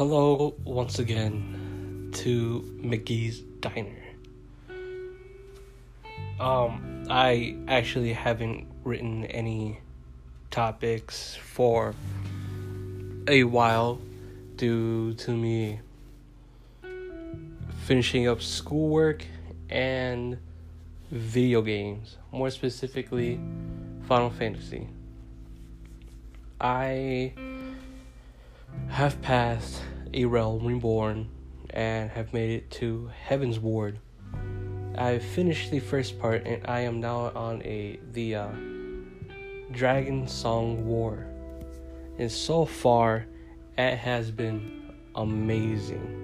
Hello, once again, to McGee's Diner. Um, I actually haven't written any topics for a while due to me finishing up schoolwork and video games, more specifically, Final Fantasy. I have passed a realm reborn and have made it to Heavensward. I've finished the first part and I am now on a the uh, Dragon Song War. And so far it has been amazing.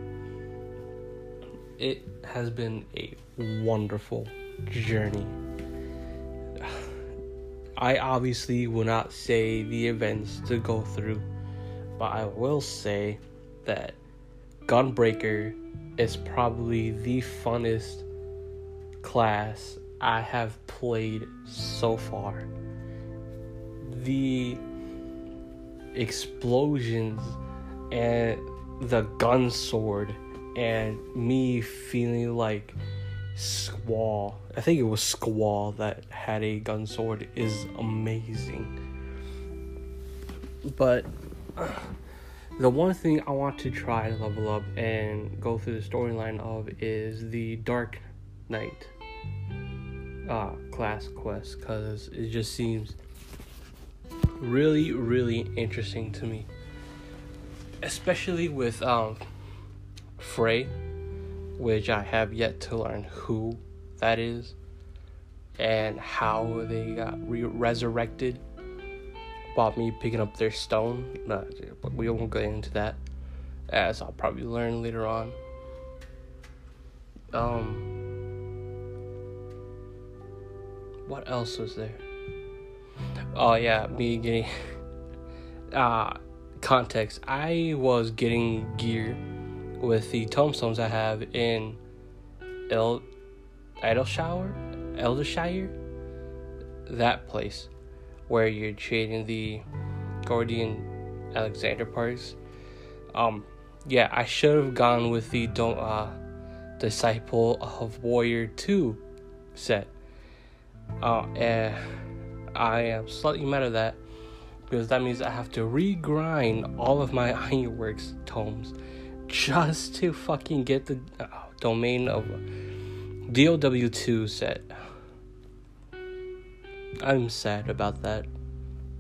It has been a wonderful journey. I obviously will not say the events to go through, but I will say that Gunbreaker is probably the funnest class I have played so far. The explosions and the gun sword and me feeling like Squall. I think it was Squall that had a gun sword is amazing. But the one thing I want to try to level up and go through the storyline of is the Dark Knight uh, class quest because it just seems really, really interesting to me, especially with um, Fray which I have yet to learn who that is and how they got re- resurrected while me picking up their stone. but we won't get into that, as I'll probably learn later on. Um, what else was there? Oh yeah, me getting uh context. I was getting gear with the tombstones I have in El Idyllshire, Eldershire, that place where you're trading the Gordian Alexander parts. Um, yeah, I should have gone with the don't uh, Disciple of Warrior Two set. Uh, and I am slightly mad at that because that means I have to regrind all of my Ironworks tomes just to fucking get the uh, domain of DOW2 set. I'm sad about that.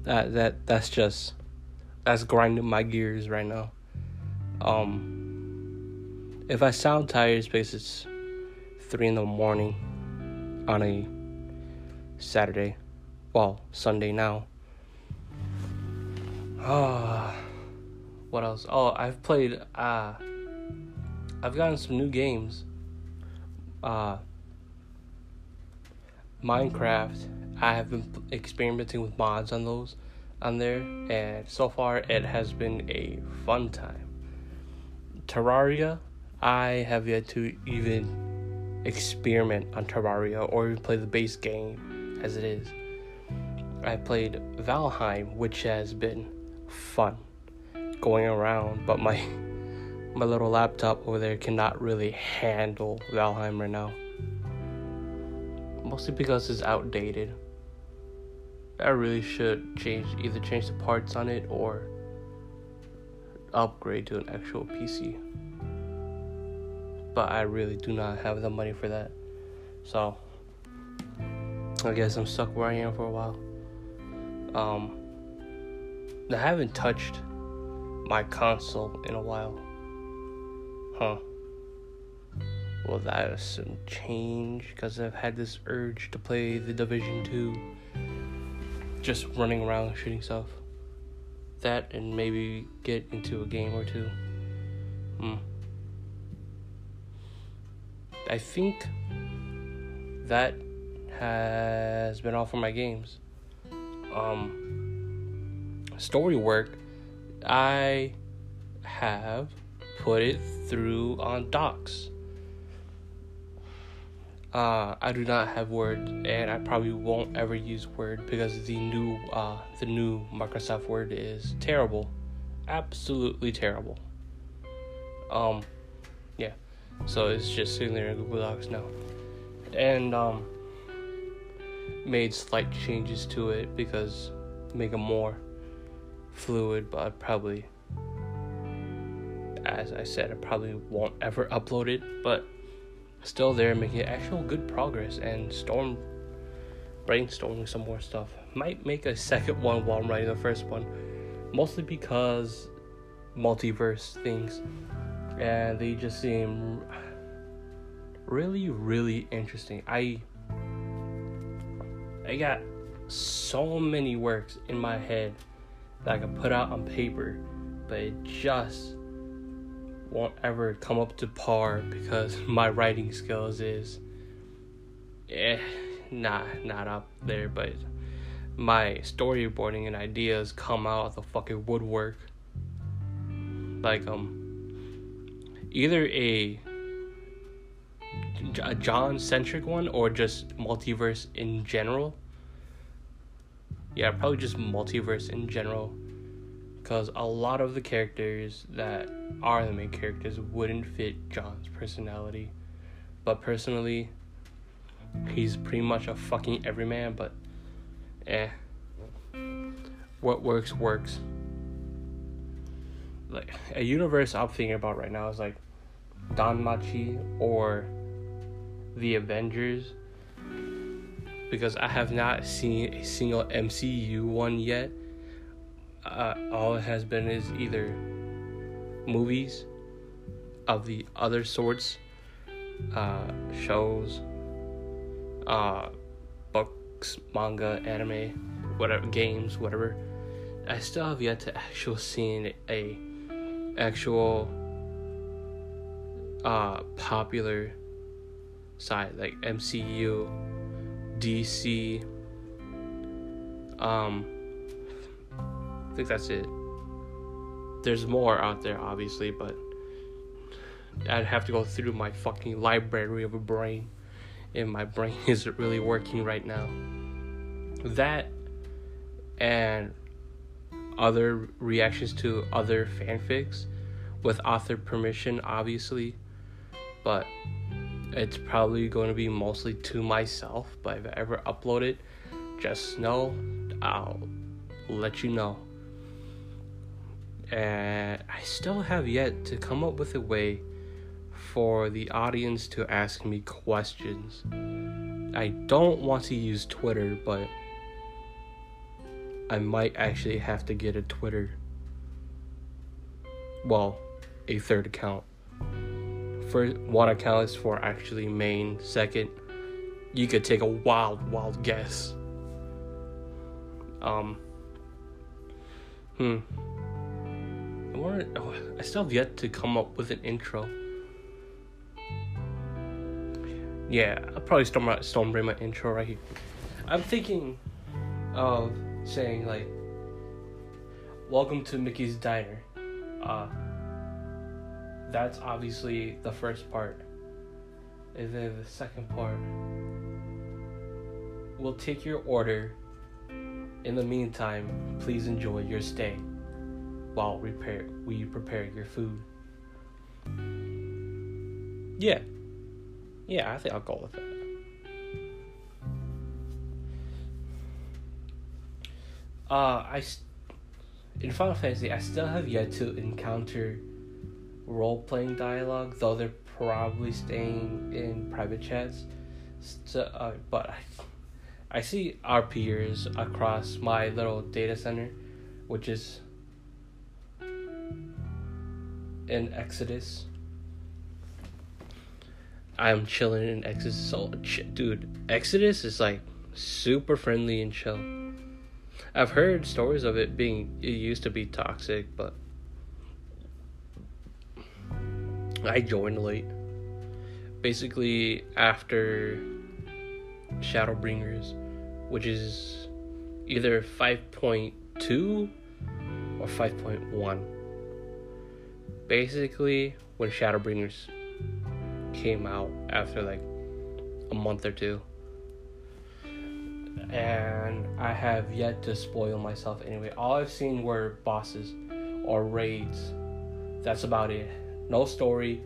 That that that's just that's grinding my gears right now. Um if I sound tired it's because it's three in the morning on a Saturday. Well, Sunday now. Ah what else? Oh, I've played. Uh, I've gotten some new games. Uh, Minecraft. I have been experimenting with mods on those, on there, and so far it has been a fun time. Terraria. I have yet to even experiment on Terraria or even play the base game as it is. I played Valheim, which has been fun going around, but my my little laptop over there cannot really handle Valheim right now. Mostly because it's outdated. I really should change either change the parts on it or upgrade to an actual PC. But I really do not have the money for that. So I guess I'm stuck where I am for a while. Um I haven't touched my console in a while. Huh. Well, that is some change because I've had this urge to play the Division 2. Just running around shooting stuff. That and maybe get into a game or two. Hmm. I think that has been all for my games. Um, story work I have put it through on Docs. Uh, I do not have Word, and I probably won't ever use Word because the new uh, the new Microsoft Word is terrible, absolutely terrible. Um, yeah. So it's just sitting there in Google Docs now, and um, made slight changes to it because make it more fluid. But I probably, as I said, I probably won't ever upload it. But still there, making actual good progress and storm brainstorming some more stuff. Might make a second one while I'm writing the first one, mostly because multiverse things, and they just seem really, really interesting. I I got so many works in my head that I could put out on paper, but it just won't ever come up to par because my writing skills is eh not not up there, but my storyboarding and ideas come out of the fucking woodwork. Like um, either a a John centric one or just multiverse in general. Yeah, probably just multiverse in general. Because a lot of the characters that are the main characters wouldn't fit John's personality. But personally, he's pretty much a fucking everyman, but eh. What works, works. Like, a universe I'm thinking about right now is like Danmachi or the Avengers. Because I have not seen a single MCU one yet. Uh, all it has been is either movies of the other sorts, uh, shows, uh, books, manga, anime, whatever, games, whatever. I still have yet to actually see a actual uh, popular side like MCU, DC. Um, I think that's it. There's more out there, obviously, but I'd have to go through my fucking library of a brain and my brain isn't really working right now. That and other reactions to other fanfics with author permission, obviously, but it's probably going to be mostly to myself. But if I ever upload it, just know I'll let you know. And I still have yet to come up with a way for the audience to ask me questions. I don't want to use Twitter, but I might actually have to get a Twitter. Well, a third account. First, one account is for actually main. Second, you could take a wild, wild guess. Um. Hmm. I want. Oh, I still have yet to come up with an intro. Yeah, I'll probably storm storm bring my intro right here. I'm thinking of saying like, "Welcome to Mickey's Diner." Uh, that's obviously the first part. And then the second part, we'll take your order. In the meantime, please enjoy your stay while we prepare your food. Yeah. Yeah, I think I'll go with that. Uh, I in Final Fantasy, I still have yet to encounter role playing dialogue, though they're probably staying in private chats. So, uh, but I, I see our peers across my little data center, which is in Exodus. I'm chilling in Exodus. So, dude, Exodus is like super friendly and chill. I've heard stories of it being it used to be toxic, but I joined late. Basically after Shadowbringers, which is either 5.2 or 5.1. Basically, when Shadowbringers came out after like a month or two. And I have yet to spoil myself anyway. All I've seen were bosses or raids. That's about it. No story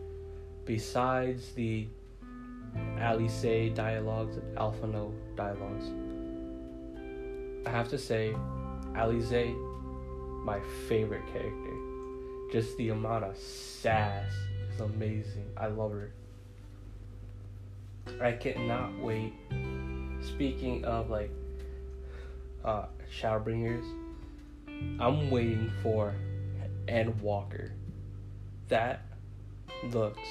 besides the Alisaie dialogues and Alphinaud dialogues. I have to say, Alisaie, my favorite character. Just the amount of sass is amazing. I love her. I cannot wait. Speaking of like uh Shadowbringers, I'm waiting for Endwalker. That looks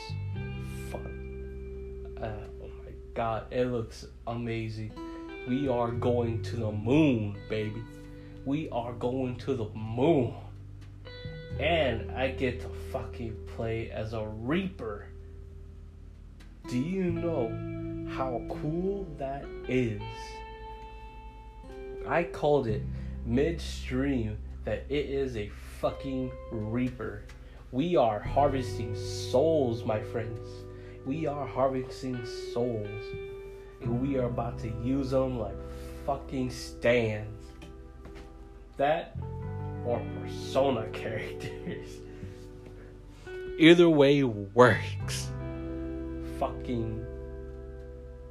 fun. Uh, oh my god, it looks amazing. We are going to the moon, baby. We are going to the moon. And I get to fucking play as a Reaper. Do you know how cool that is? I called it midstream that it is a fucking Reaper. We are harvesting souls, my friends. We are harvesting souls. And we are about to use them like fucking stands. That or persona characters. Either way works. Fucking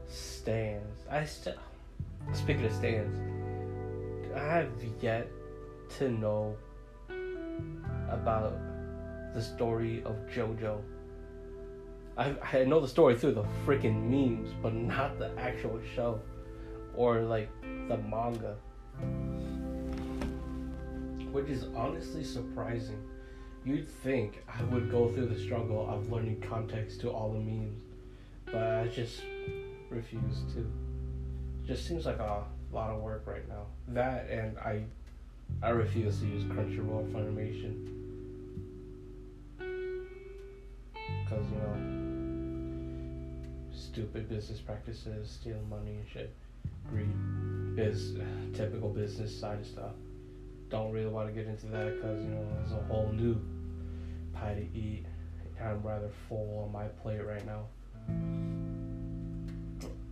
stands. I still. Speaking of stands, I have yet to know about the story of JoJo. I, I know the story through the freaking memes, but not the actual show or like the manga. Which is honestly surprising. You'd think I would go through the struggle of learning context to all the memes, but I just refuse to. Just seems like a lot of work right now. That and I I refuse to use Crunchyroll Funimation. Because, you know, stupid business practices, stealing money and shit, greed, biz, typical business side of stuff. Don't really want to get into that because, you know, there's a whole new pie to eat. I'm rather full on my plate right now.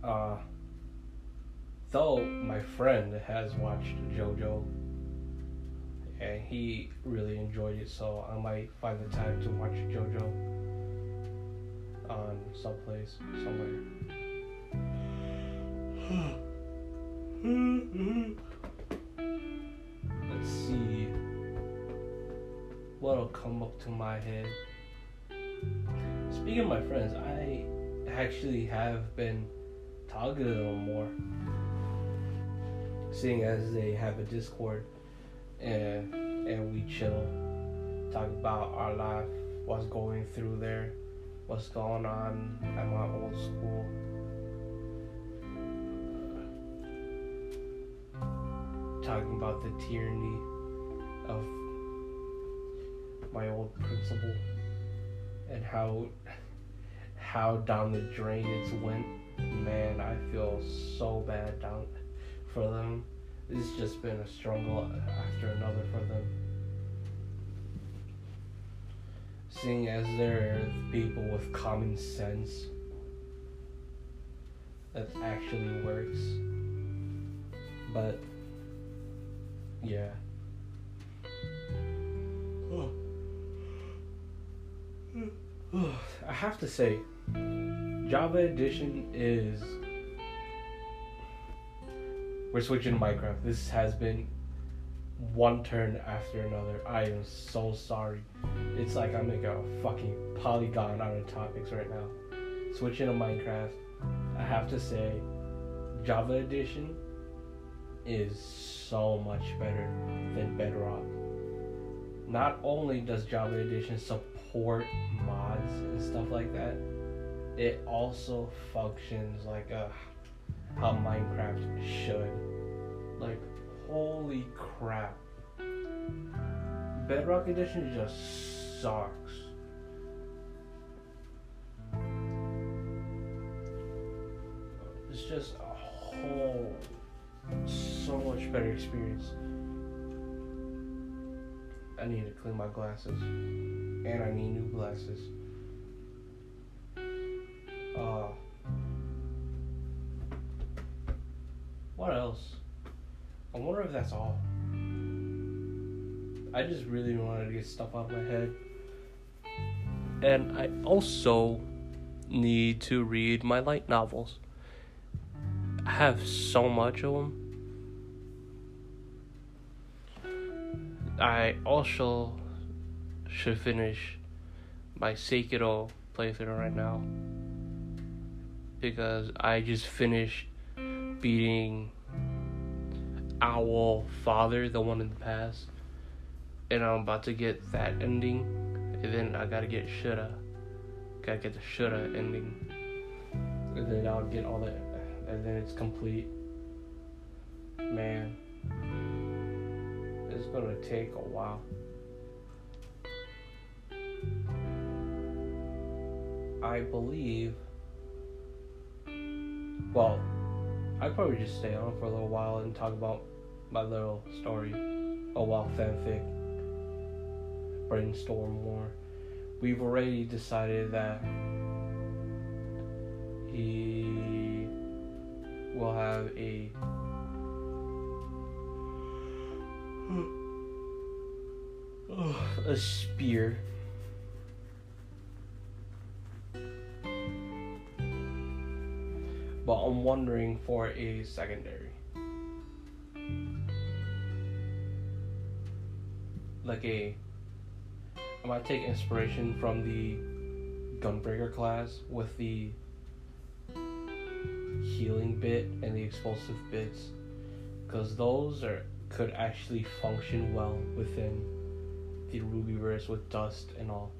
Uh, though my friend has watched JoJo and he really enjoyed it. So I might find the time to watch JoJo on someplace somewhere. Let's see what'll come up to my head. Speaking of my friends, I actually have been talking to them more, seeing as they have a Discord and and we chill, talk about our life, what's going through there, what's going on at my old school. Talking about the tyranny of my old principal and how how down the drain it's went. Man, I feel so bad down for them it's just been a struggle after another for them. Seeing as there are people with common sense that actually works. But, yeah. I have to say, Java Edition is we're switching to Minecraft. This has been one turn after another. I am so sorry. It's like I'm making a fucking polygon out of topics right now. Switching to Minecraft, I have to say, Java Edition is so much better than Bedrock. Not only does Java Edition support mods and stuff like that, it also functions like a how Minecraft should. Like, holy crap. Bedrock Edition just sucks. It's just a whole, so much better experience. I need to clean my glasses. And I need new glasses. Uh, What else? I wonder if that's all. I just really wanted to get stuff out of my head. And I also need to read my light novels. I have so much of them. I also should finish my Sekiro playthrough right now. Because I just finished beating Owl Father, the one in the past, and I'm about to get that ending, and then I gotta get Shura, gotta get the Shura ending, and then I'll get all that, and then it's complete. Man, it's gonna take a while. I believe. Well, I'd probably just stay on for a little while and talk about my little story. Oh wow, fanfic. Brainstorm more. We've already decided that he will have a a spear but I'm wondering for a secondary. Like a I might take inspiration from the Gunbreaker class with the healing bit and the explosive bits because those are could actually function well within the Rubyverse with dust and all.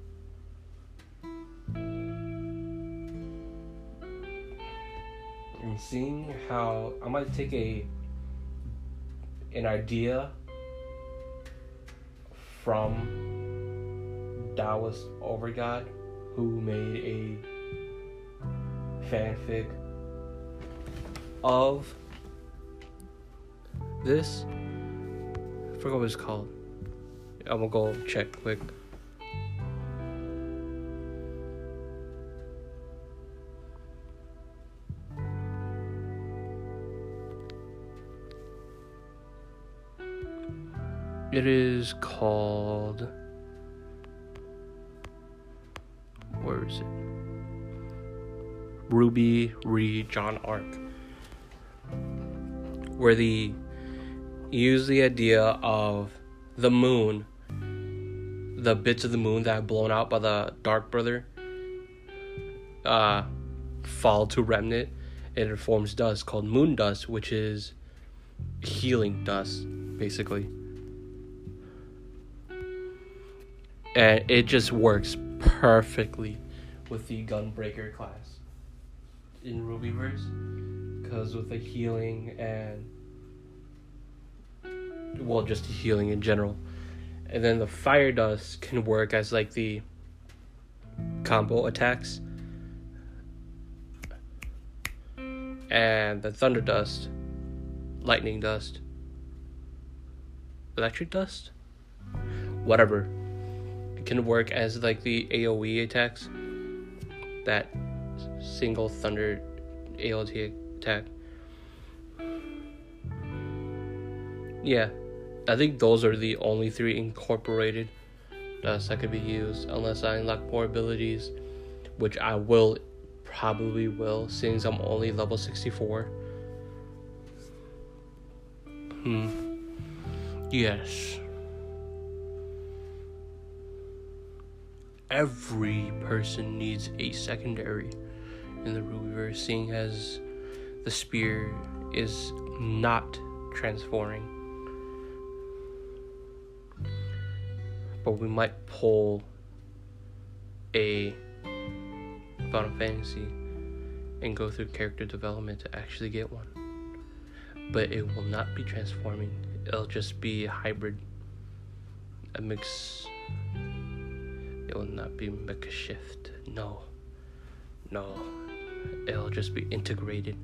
and seeing how I might take a an idea from Taoist Overgod who made a fanfic of this. I forgot what it's called. I'm gonna go check quick. It is called. Where is it? Ruby Re John Arc. Where the use the idea of the moon, the bits of the moon that are blown out by the Dark Brother, uh, fall to remnant, and it forms dust called moon dust, which is healing dust, basically. and it just works perfectly with the Gunbreaker class in Rubyverse because with the healing and well just the healing in general and then the fire dust can work as like the combo attacks and the thunder dust lightning dust electric dust whatever can work as like the AoE attacks. That single thunder alt attack. Yeah, I think those are the only three incorporated dusts that could be used unless I unlock more abilities, which I will probably will since I'm only level 64. Hmm. Yes. every person needs a secondary in the Rubyverse, seeing as the spear is not transforming. But we might pull a Final Fantasy and go through character development to actually get one. But it will not be transforming, it'll just be a hybrid, a mix it will not be mecha shift. No. No. It'll just be integrated.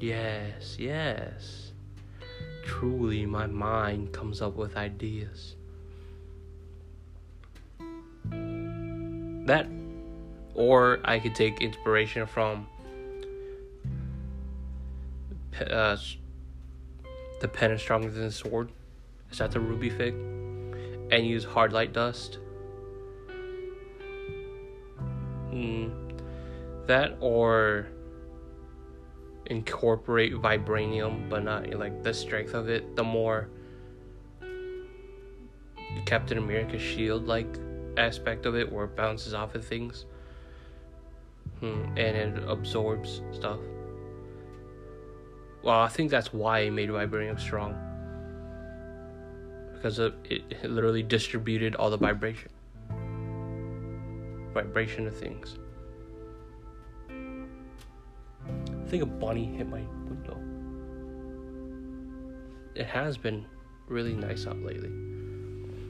Yes, yes. Truly, my mind comes up with ideas. That, or I could take inspiration from uh, the pen is stronger than the sword. Is that the ruby fig? And use hard light dust Mm, that or incorporate vibranium, but not like the strength of it. The more Captain America shield like aspect of it, where it bounces off of things, hmm, and it absorbs stuff. Well, I think that's why it made vibranium strong. Because it, it literally distributed all the vibration. Vibration of things. I think a bunny hit my window. It has been really nice out lately.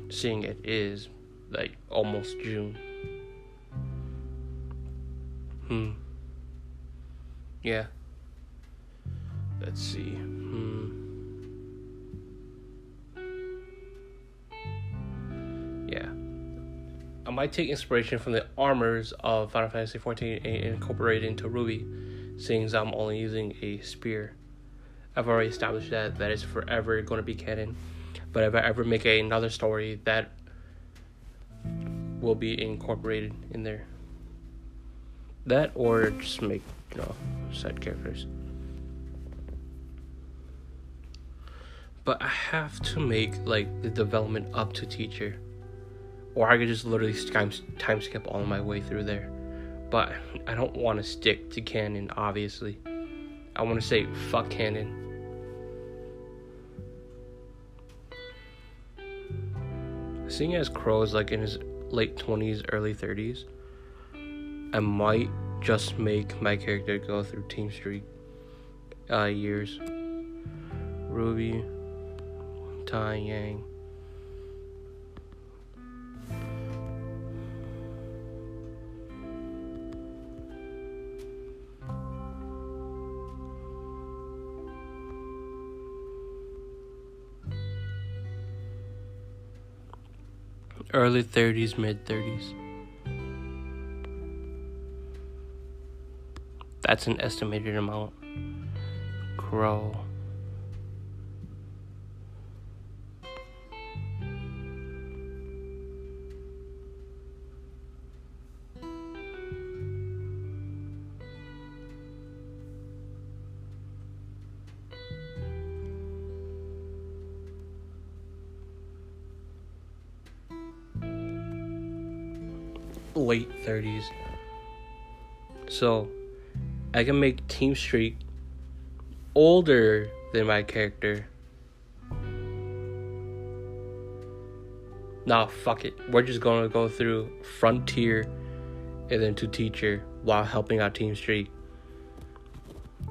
Seeing it is like almost June. Hmm. Yeah. Let's see. Hmm. Yeah. I might take inspiration from the armors of Final Fantasy XIV and incorporate it into Ruby, seeing as I'm only using a spear. I've already established that that is forever going to be canon. But if I ever make another story, that will be incorporated in there. That or just make, you know, side characters. but I have to make like the development up to teacher, or I could just literally time time skip all my way through there. But I don't want to stick to canon. Obviously, I want to say fuck canon. Seeing as Qrow is like in his late twenties, early thirties, I might just make my character go through Team Street uh, years. Ruby, Tai Yang. Early 30s, mid 30s. That's an estimated amount. Qrow. Late 30s. So I can make Team Street older than my character. Nah, fuck it. We're just gonna go through Frontier and then to Teacher while helping out Team Street.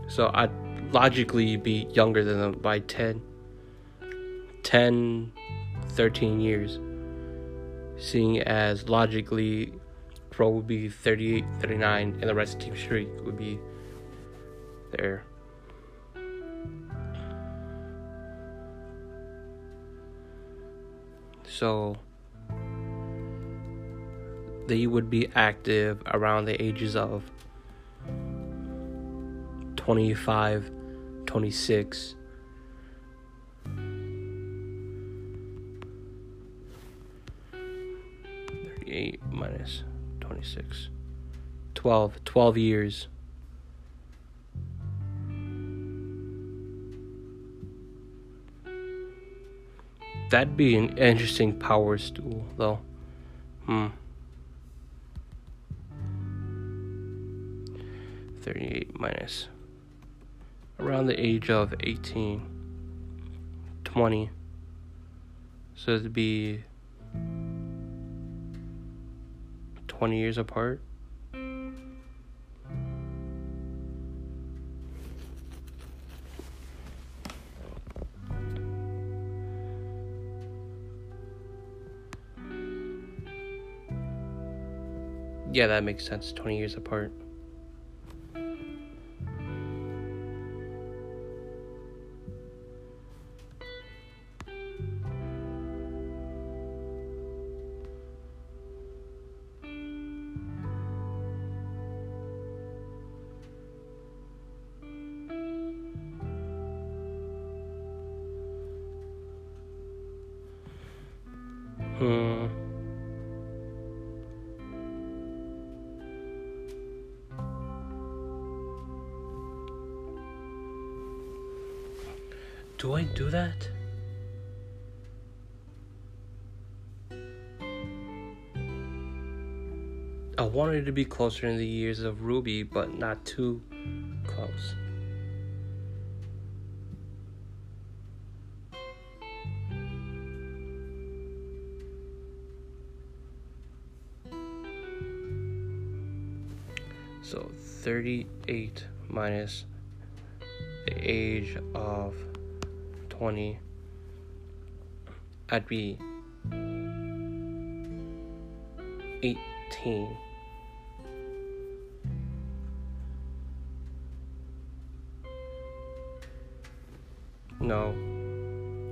So I'd logically be younger than them by 10, 10, 13 years. Seeing as logically Pro would be 38, 39, and the rest of Team Street would be there. So they would be active around the ages of 25, 26. Thirty-eight minus 26 12 12 years. That'd be an interesting power stool though. Hmm. 38 minus. Around the age of 18 20 so it'd be 20 years apart. Yeah, that makes sense. 20 years apart. Do that? I wanted to be closer in the years of Ruby, but not too close. So 38 minus the age of 20, I'd be 18. No,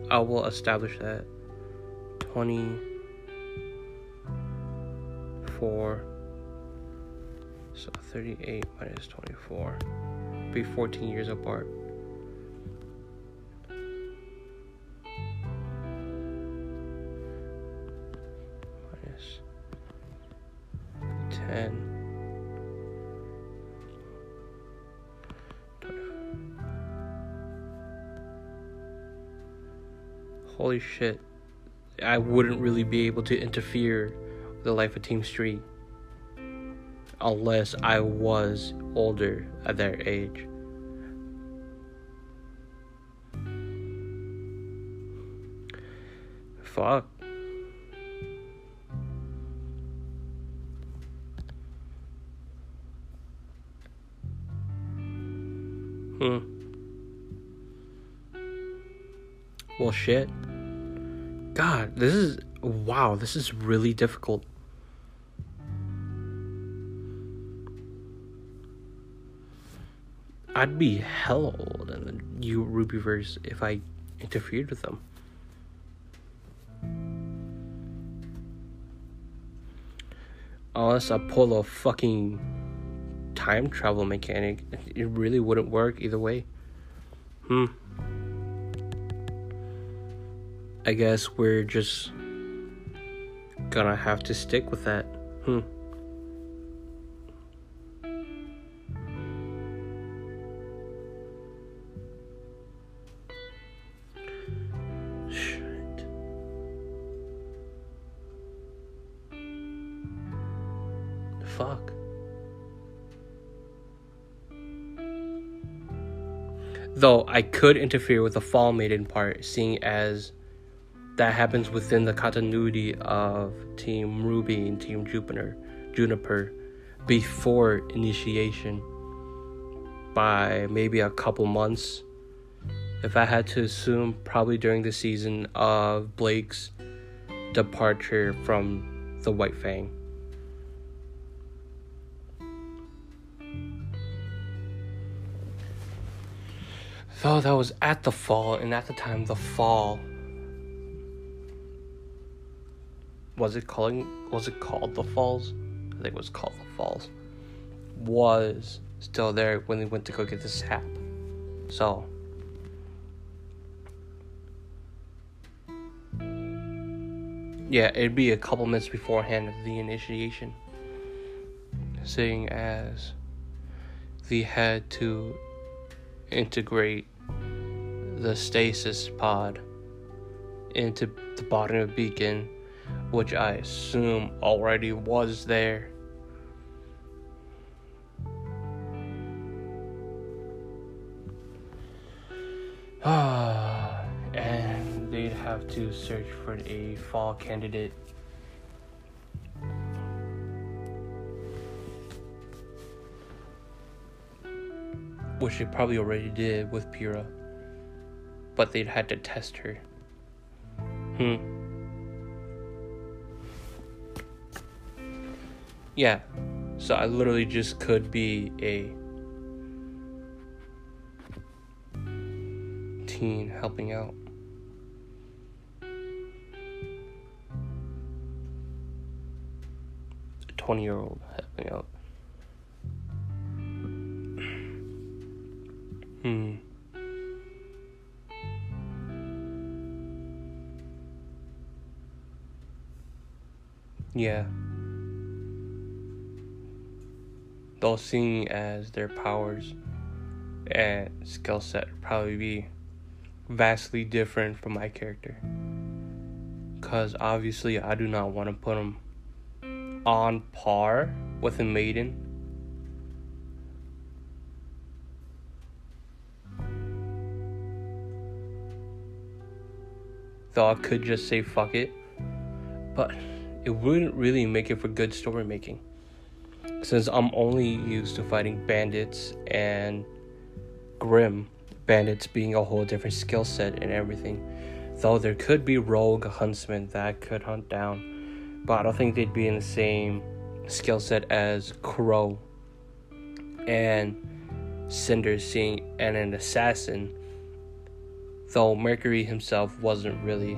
I will establish that 24. So 38 minus 24 be 14 years apart. Holy shit. I wouldn't really be able to interfere with the life of Team Street unless I was older at their age. Fuck. Hmm. Well, shit. God, this is. Wow, this is really difficult. I'd be hell old in the new Rubyverse if I interfered with them. Unless I pull a fucking time travel mechanic, it really wouldn't work either way. Hmm. I guess we're just gonna have to stick with that. Hmm. Shit. Fuck? Though I could interfere with the Fall Maiden part, seeing as that happens within the continuity of Team Ruby and Team Jupiter, Juniper, before initiation by maybe a couple months. If I had to assume, probably during the season of Blake's departure from the White Fang. Though that was at the fall, and at the time, the fall was it calling? Was it called the Falls? I think it was called the Falls. Was still there when they went to go get the sap. So. Yeah, it'd be a couple minutes beforehand of the initiation. Seeing as they had to integrate the stasis pod into the bottom of the beacon, which I assume already was there. and they'd have to search for a fall candidate. Which they probably already did with Pyrrha but they'd had to test her. Hmm. Yeah. So I literally just could be a teen helping out. A 20 year old helping out. Hmm. Yeah. They'll see as their powers and skill set probably be vastly different from my character. Because obviously, I do not want to put him on par with a maiden. Though I could just say fuck it. But it wouldn't really make it for good story making. Since I'm only used to fighting bandits and Grimm, bandits being a whole different skill set and everything. Though there could be rogue huntsmen that could hunt down, but I don't think they'd be in the same skill set as Qrow and Cinder seeing and an assassin. Though Mercury himself wasn't really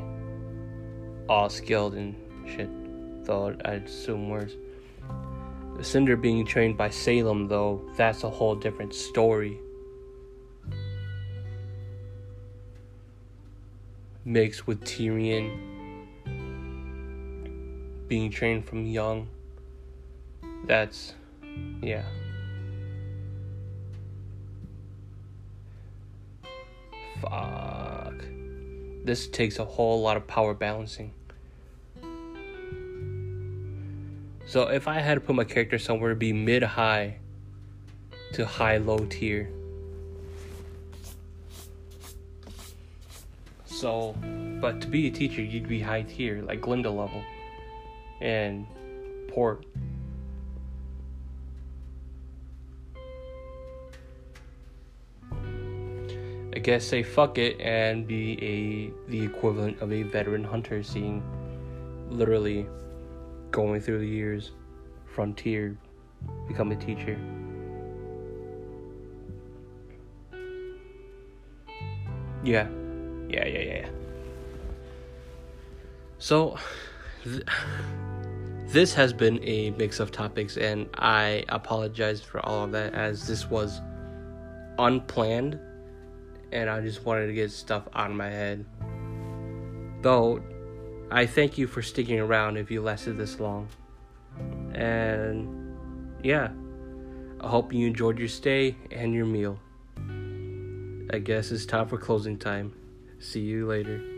all skilled in shit, though I'd assume worse. Cinder being trained by Salem, though, that's a whole different story. Mixed with Tyrian being trained from young. That's, yeah. Fuck. This takes a whole lot of power balancing. So if I had to put my character somewhere, it'd be mid high to high low tier. So, but to be a teacher, you'd be high tier, like Glynda level, and Port. I guess say fuck it and be a the equivalent of a veteran hunter, seeing literally going through the years, frontier, become a teacher. Yeah, yeah, yeah, yeah. So, th- this has been a mix of topics, and I apologize for all of that as this was unplanned, and I just wanted to get stuff out of my head. Though I thank you for sticking around if you lasted this long. And yeah, I hope you enjoyed your stay and your meal. I guess it's time for closing time. See you later.